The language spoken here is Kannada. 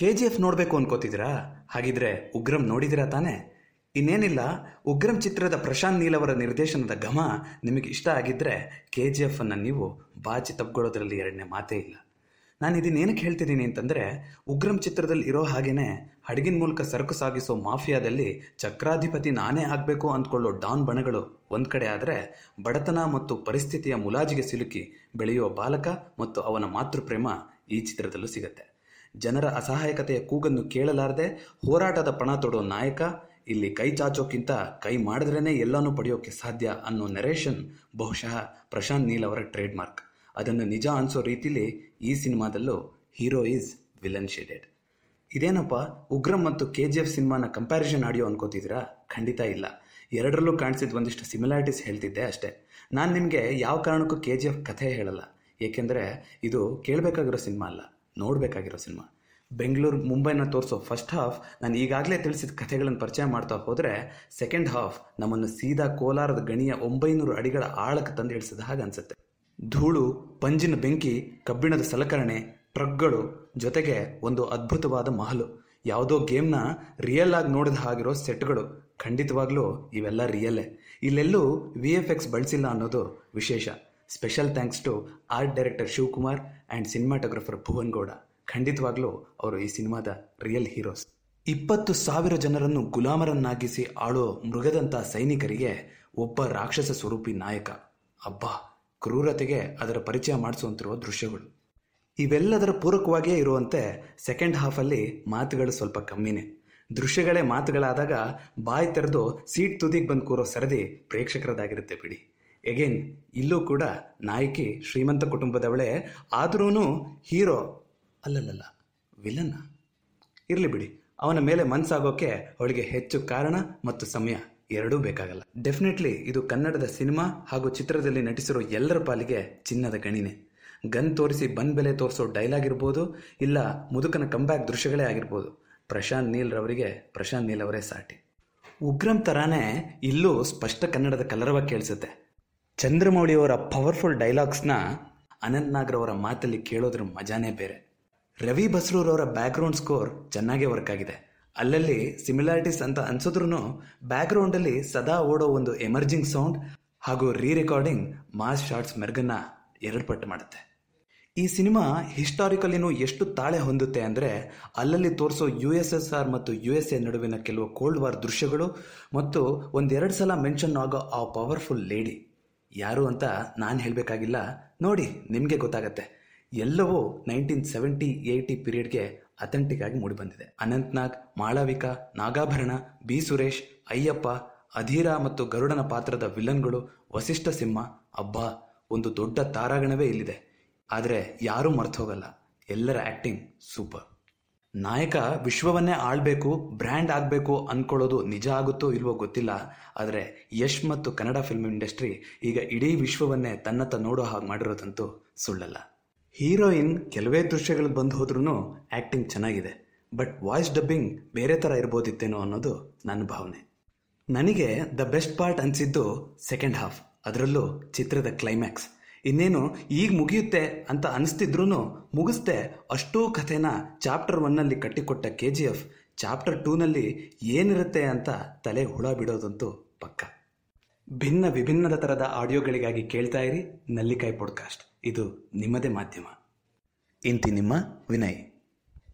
ಕೆ ಜಿ ಎಫ್ ನೋಡಬೇಕು ಅನ್ಕೋತಿದ್ದೀರಾ ಹಾಗಿದ್ರೆ ಉಗ್ರಂ ನೋಡಿದಿರಾ ತಾನೇ? ಇನ್ನೇನಿಲ್ಲ, ಉಗ್ರಂ ಚಿತ್ರದ ಪ್ರಶಾಂತ್ ನೀಲ್ ಅವರ ನಿರ್ದೇಶನದ ಘಮ ನಿಮಗೆ ಇಷ್ಟ ಆಗಿದ್ದರೆ ಕೆ ಜಿ ಎಫ್ ಅನ್ನು ನೀವು ಬಾಚಿ ತಪ್ಕೊಳ್ಳೋದ್ರಲ್ಲಿ ಎರಡನೇ ಮಾತೇ ಇಲ್ಲ. ನಾನು ಇದನ್ನೇನಕ್ಕೆ ಹೇಳ್ತಿದ್ದೀನಿ ಅಂತಂದರೆ, ಉಗ್ರಂ ಚಿತ್ರದಲ್ಲಿ ಇರೋ ಹಾಗೇನೆ ಹಡಗಿನ ಮೂಲಕ ಸರಕು ಸಾಗಿಸೋ ಮಾಫಿಯಾದಲ್ಲಿ ಚಕ್ರಾಧಿಪತಿ ನಾನೇ ಆಗಬೇಕು ಅಂದ್ಕೊಳ್ಳೋ ಡಾನ್ ಬಣಗಳು ಒಂದು ಕಡೆ ಆದರೆ ಬಡತನ ಮತ್ತು ಪರಿಸ್ಥಿತಿಯ ಮುಲಾಜಿಗೆ ಸಿಲುಕಿ ಬೆಳೆಯುವ ಬಾಲಕ ಮತ್ತು ಅವನ ಮಾತೃಪ್ರೇಮ ಈ ಚಿತ್ರದಲ್ಲೂ ಸಿಗತ್ತೆ. ಜನರ ಅಸಹಾಯಕತೆಯ ಕೂಗನ್ನು ಕೇಳಲಾರದೆ ಹೋರಾಟದ ಪಣ ತೊಡೋ ನಾಯಕ, ಇಲ್ಲಿ ಕೈ ಚಾಚೋಕ್ಕಿಂತ ಕೈ ಮಾಡಿದ್ರೇ ಎಲ್ಲನೂ ಪಡೆಯೋಕ್ಕೆ ಸಾಧ್ಯ ಅನ್ನೋ ನೆರೇಷನ್ ಬಹುಶಃ ಪ್ರಶಾಂತ್ ನೀಲ್ ಅವರ ಟ್ರೇಡ್ ಮಾರ್ಕ್ ಅದನ್ನು ನಿಜ ಅನಿಸೋ ರೀತಿಲಿ ಈ ಸಿನಿಮಾದಲ್ಲೂ ಹೀರೋ ಈಸ್ ವಿಲನ್ ಶೇಡೆಡ್. ಇದೇನಪ್ಪ, ಉಗ್ರಂ ಮತ್ತು ಕೆ ಜಿ ಎಫ್ ಸಿನಿಮಾನ ಕಂಪ್ಯಾರಿಸನ್ ಆಡಿಯೋ ಅನ್ಕೋತಿದ್ದೀರಾ? ಖಂಡಿತ ಇಲ್ಲ. ಎರಡರಲ್ಲೂ ಕಾಣಿಸಿದ ಒಂದಿಷ್ಟು ಸಿಮಿಲಾರಿಟೀಸ್ ಹೇಳ್ತಿದ್ದೆ ಅಷ್ಟೇ. ನಾನು ನಿಮಗೆ ಯಾವ ಕಾರಣಕ್ಕೂ ಕೆ ಜಿ ಎಫ್ ಕಥೆ ಹೇಳಲ್ಲ. ಏಕೆಂದರೆ ಇದು ಕೇಳಬೇಕಾಗಿರೋ ಸಿನಿಮಾ ಅಲ್ಲ. ನೋಡಬೇಕಾಗಿರೋ ಸಿನಿಮಾ. ಬೆಂಗಳೂರು ಮುಂಬೈನ ತೋರಿಸೋ ಫಸ್ಟ್ ಹಾಫ್ ನಾನು ಈಗಾಗಲೇ ತಿಳಿಸಿದ ಕಥೆಗಳನ್ನು ಪರಿಚಯ ಮಾಡ್ತಾ ಹೋದರೆ ಸೆಕೆಂಡ್ ಹಾಫ್ ನಮ್ಮನ್ನು ಸೀದಾ ಕೋಲಾರದ ಗಣಿಯ ಒಂಬೈನೂರು ಅಡಿಗಳ ಆಳಕ್ಕೆ ತಂದು ಇಳಿಸಿದ ಹಾಗೆ ಅನಿಸುತ್ತೆ. ಧೂಳು, ಪಂಜಿನ ಬೆಂಕಿ, ಕಬ್ಬಿಣದ ಸಲಕರಣೆ, ಟ್ರಕ್ಗಳು ಜೊತೆಗೆ ಒಂದು ಅದ್ಭುತವಾದ ಮಹಲು. ಯಾವುದೋ ಗೇಮ್ನ ರಿಯಲ್ ಆಗಿ ನೋಡಿದ ಹಾಗಿರೋ ಸೆಟ್ಗಳು ಖಂಡಿತವಾಗ್ಲೂ ಇವೆಲ್ಲ ರಿಯಲ್ಲೇ ಇಲ್ಲೆಲ್ಲೂ ವಿ ಎಫ್ ಎಕ್ಸ್ ಬಳಸಿಲ್ಲ ಅನ್ನೋದು ವಿಶೇಷ. Special thanks to art director Shivakumar and cinematographer Bhuvan Gowda ಖಂಡಿತವಾಗ್ಲೂ ಅವರು ಈ ಸಿನಿಮಾದ ರಿಯಲ್ ಹೀರೋಸ್ ಇಪ್ಪತ್ತು ಸಾವಿರ ಜನರನ್ನು ಗುಲಾಮರನ್ನಾಗಿಸಿ ಆಳೋ ಮೃಗದಂಥ ಸೈನಿಕರಿಗೆ ಒಬ್ಬ ರಾಕ್ಷಸ ಸ್ವರೂಪಿ ನಾಯಕ. ಅಬ್ಬಾ, ಕ್ರೂರತೆಗೆ ಅದರ ಪರಿಚಯ ಮಾಡಿಸುವಂತಿರುವ ದೃಶ್ಯಗಳು. ಇವೆಲ್ಲದರ ಪೂರಕವಾಗಿಯೇ ಇರುವಂತೆ ಸೆಕೆಂಡ್ ಹಾಫಲ್ಲಿ ಮಾತುಗಳು ಸ್ವಲ್ಪ ಕಮ್ಮಿನೇ. ದೃಶ್ಯಗಳೇ ಮಾತುಗಳಾದಾಗ ಬಾಯಿ ತೆರೆದು ಸೀಟ್ ತುದಿಗೆ ಬಂದು ಕೂರೋ ಸರದಿ ಪ್ರೇಕ್ಷಕರದಾಗಿರುತ್ತೆ ಬಿಡಿ. ಎಗೇನ್ ಇಲ್ಲೂ ಕೂಡ ನಾಯಕಿ ಶ್ರೀಮಂತ ಕುಟುಂಬದವಳೇ ಆದ್ರೂ ಹೀರೋ, ಅಲ್ಲಲ್ಲಲ್ಲ, ವಿಲನ್ನ. ಇರಲಿ ಬಿಡಿ, ಅವನ ಮೇಲೆ ಮನಸ್ಸಾಗೋಕೆ ಅವಳಿಗೆ ಹೆಚ್ಚು ಕಾರಣ ಮತ್ತು ಸಮಯ ಎರಡೂ ಬೇಕಾಗಲ್ಲ. ಡೆಫಿನೆಟ್ಲಿ ಇದು ಕನ್ನಡದ ಸಿನಿಮಾ ಹಾಗೂ ಚಿತ್ರದಲ್ಲಿ ನಟಿಸಿರೋ ಎಲ್ಲರ ಪಾಲಿಗೆ ಚಿನ್ನದ ಗಣಿನೇ. ಗನ್ ತೋರಿಸಿ ಬಂದ್ ಬೆಲೆ ತೋರಿಸೋ ಡೈಲಾಗ್ ಇರ್ಬೋದು, ಇಲ್ಲ ಮುದುಕನ ಕಂಬ್ಯಾಕ್ ದೃಶ್ಯಗಳೇ ಆಗಿರ್ಬೋದು. ಪ್ರಶಾಂತ್ ನೀಲ್ ರವರಿಗೆ, ಪ್ರಶಾಂತ್ ನೀಲ್ ಅವರೇ ಸಾಟಿ. ಉಗ್ರಂ ತರಾನೇ ಇಲ್ಲೂ ಸ್ಪಷ್ಟ ಕನ್ನಡದ ಕಲರವ ಕೇಳಿಸುತ್ತೆ. ಚಂದ್ರಮೌಳಿಯವರ ಪವರ್ಫುಲ್ ಡೈಲಾಗ್ಸ್ನ ಅನಂತ್ ನಾಗ್ರವರ ಮಾತಲ್ಲಿ ಕೇಳೋದ್ರ ಮಜಾನೇ ಬೇರೆ. ರವಿ ಬಸ್ರೂರವರ ಬ್ಯಾಕ್ಗ್ರೌಂಡ್ ಸ್ಕೋರ್ ಚೆನ್ನಾಗೇ ವರ್ಕ್ ಆಗಿದೆ. ಅಲ್ಲಲ್ಲಿ ಸಿಮಿಲಾರಿಟೀಸ್ ಅಂತ ಅನ್ಸಿದ್ರು ಬ್ಯಾಕ್ಗ್ರೌಂಡಲ್ಲಿ ಸದಾ ಓಡೋ ಒಂದು ಎಮರ್ಜಿಂಗ್ ಸೌಂಡ್ ಹಾಗೂ ರೀ ರೆಕಾರ್ಡಿಂಗ್ ಮಾಸ್ ಶಾರ್ಟ್ಸ್ ಮೆರ್ಗನ್ನ ಎರಡು ಪಟ್ಟು ಮಾಡುತ್ತೆ. ಈ ಸಿನಿಮಾ ಹಿಸ್ಟಾರಿಕಲಿನೂ ಎಷ್ಟು ತಾಳೆ ಹೊಂದುತ್ತೆ ಅಂದರೆ ಅಲ್ಲಲ್ಲಿ ತೋರಿಸೋ ಯು ಎಸ್ ಎಸ್ ಆರ್ ಮತ್ತು ಯು ಎಸ್ ಎ ನಡುವಿನ ಕೆಲವು ಕೋಲ್ಡ್ ವಾರ್ ದೃಶ್ಯಗಳು ಮತ್ತು ಒಂದೆರಡು ಸಲ ಮೆನ್ಷನ್ ಆಗೋ ಆ ಪವರ್ಫುಲ್ ಲೇಡಿ ಯಾರು ಅಂತ ನಾನು ಹೇಳಬೇಕಾಗಿಲ್ಲ. ನೋಡಿ, ನಿಮಗೆ ಗೊತ್ತಾಗತ್ತೆ. ಎಲ್ಲವೂ ನೈನ್ಟೀನ್ ಸೆವೆಂಟಿ ಏಯ್ಟಿ ಪೀರಿಯಡ್ಗೆ ಅಥೆಂಟಿಕ್ ಆಗಿ ಮೂಡಿಬಂದಿದೆ. ಅನಂತ್ನಾಗ್, ಮಾಳವಿಕಾ, ನಾಗಾಭರಣ, ಬಿ ಸುರೇಶ್, ಅಯ್ಯಪ್ಪ, ಅಧೀರ ಮತ್ತು ಗರುಡನ ಪಾತ್ರದ ವಿಲನ್ಗಳು, ವಸಿಷ್ಠ ಸಿಂಹ, ಅಬ್ಬಾ, ಒಂದು ದೊಡ್ಡ ತಾರಾಗಣವೇ ಇಲ್ಲಿದೆ. ಆದರೆ ಯಾರೂ ಮರ್ತು ಹೋಗಲ್ಲ ಎಲ್ಲರ ಆ್ಯಕ್ಟಿಂಗ್ ಸೂಪರ್ ನಾಯಕ ವಿಶ್ವವನ್ನೇ ಆಳ್ಬೇಕು, ಬ್ರ್ಯಾಂಡ್ ಆಗಬೇಕು ಅಂದ್ಕೊಳ್ಳೋದು ನಿಜ ಆಗುತ್ತೋ ಇಲ್ವೋ ಗೊತ್ತಿಲ್ಲ. ಆದರೆ ಯಶ್ ಮತ್ತು ಕನ್ನಡ ಫಿಲ್ಮ್ ಇಂಡಸ್ಟ್ರಿ ಈಗ ಇಡೀ ವಿಶ್ವವನ್ನೇ ತನ್ನತ್ತ ನೋಡೋ ಹಾಗೆ ಮಾಡಿರೋದಂತೂ ಸುಳ್ಳಲ್ಲ. ಹೀರೋಯಿನ್ ಕೆಲವೇ ದೃಶ್ಯಗಳಿಗೆ ಬಂದು ಹೋದ್ರೂ ಆ್ಯಕ್ಟಿಂಗ್ ಚೆನ್ನಾಗಿದೆ. ಬಟ್ ವಾಯ್ಸ್ ಡಬ್ಬಿಂಗ್ ಬೇರೆ ಥರ ಇರ್ಬೋದಿತ್ತೇನೋ ಅನ್ನೋದು ನನ್ನ ಭಾವನೆ. ನನಗೆ ದ ಬೆಸ್ಟ್ ಪಾರ್ಟ್ ಅನಿಸಿದ್ದು ಸೆಕೆಂಡ್ ಹಾಫ್ ಅದರಲ್ಲೂ ಚಿತ್ರದ ಕ್ಲೈಮ್ಯಾಕ್ಸ್ ಇನ್ನೇನು ಈಗ ಮುಗಿಯುತ್ತೆ ಅಂತ ಅನಿಸ್ತಿದ್ರೂ ಮುಗಿಸ್ದೆ ಅಷ್ಟೂ ಕಥೆನ ಚಾಪ್ಟರ್ ಒನ್ನಲ್ಲಿ ಕಟ್ಟಿಕೊಟ್ಟ ಕೆ ಜಿ ಎಫ್, ಚಾಪ್ಟರ್ ಟೂನಲ್ಲಿ ಏನಿರುತ್ತೆ ಅಂತ ತಲೆ ಹುಳ ಬಿಡೋದಂತೂ ಪಕ್ಕ. ಭಿನ್ನ ವಿಭಿನ್ನದ ಥರದ ಆಡಿಯೋಗಳಿಗಾಗಿ ಕೇಳ್ತಾ ಇರಿ ನಲ್ಲಿಕಾಯಿ ಪಾಡ್ಕಾಸ್ಟ್. ಇದು ನಿಮ್ಮದೇ ಮಾಧ್ಯಮ. ಇಂತಿ ನಿಮ್ಮ ವಿನಯ್.